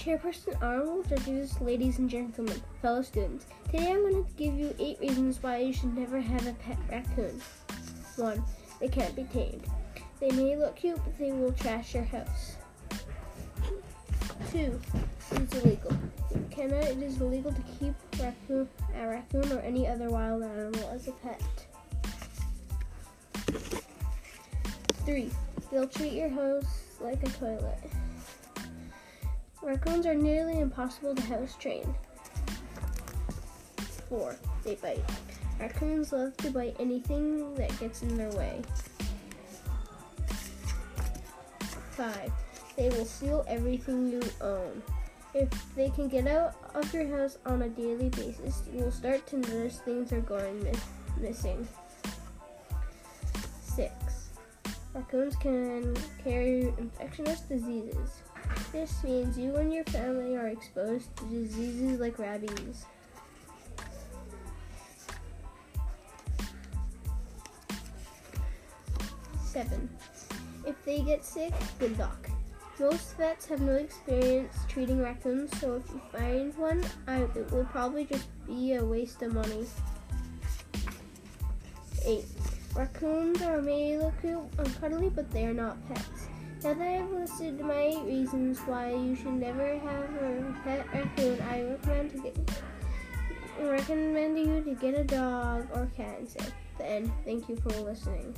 Chairperson Arnold, judges, ladies and gentlemen, fellow students. Today I'm going to give you eight reasons why you should never have a pet raccoon. 1. They can't be tamed. They may look cute, but they will trash your house. 2. It's illegal. In Canada, it is illegal to keep raccoon, a raccoon or any other wild animal as a pet. 3. They'll treat your house like a toilet. Raccoons are nearly impossible to house train. 4. They bite. Raccoons love to bite anything that gets in their way. 5. They will steal everything you own. If they can get out of your house on a daily basis, you will start to notice things are going miss- missing. 6. Raccoons can carry infectious diseases. This means you and your family are exposed to diseases like rabies. Seven. If they get sick, good luck. Most vets have no experience treating raccoons, so if you find one, I, it will probably just be a waste of money. 8. Raccoons are may look cute and cuddly, but they are not pets. Now that I've listed my eight reasons why you should never have a pet raccoon, I recommend to get recommend you to get a dog or cat instead. The end. Thank you for listening.